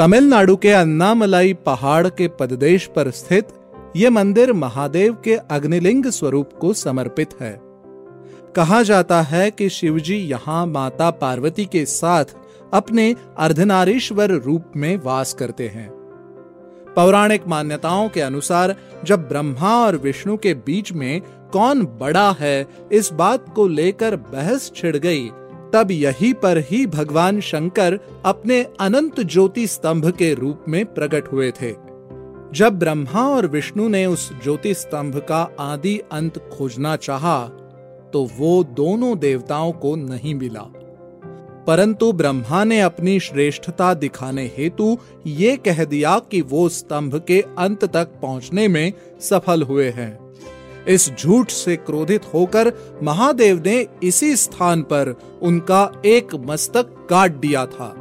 तमिलनाडु के अन्नामलाई पहाड़ के पददेश पर स्थित ये मंदिर महादेव के अग्निलिंग स्वरूप को समर्पित है। कहा जाता है कि शिवजी यहाँ माता पार्वती के साथ अपने अर्धनारीश्वर रूप में वास करते हैं। पौराणिक मान्यताओं के अनुसार जब ब्रह्मा और विष्णु के बीच में कौन बड़ा है, इस बात को लेकर बहस छिड़ गई तब यही पर ही भगवान शंकर अपने अनंत ज्योति स्तंभ के रूप में प्रकट हुए थे। जब ब्रह्मा और विष्णु ने उस ज्योति स्तंभ का आदि अंत खोजना चाहा, तो वो दोनों देवताओं को नहीं मिला। परंतु ब्रह्मा ने अपनी श्रेष्ठता दिखाने हेतु ये कह दिया कि वो स्तंभ के अंत तक पहुँचने में सफल हुए हैं। इस झूठ से क्रोधित होकर महादेव ने इसी स्थान पर उनका एक मस्तक काट दिया था।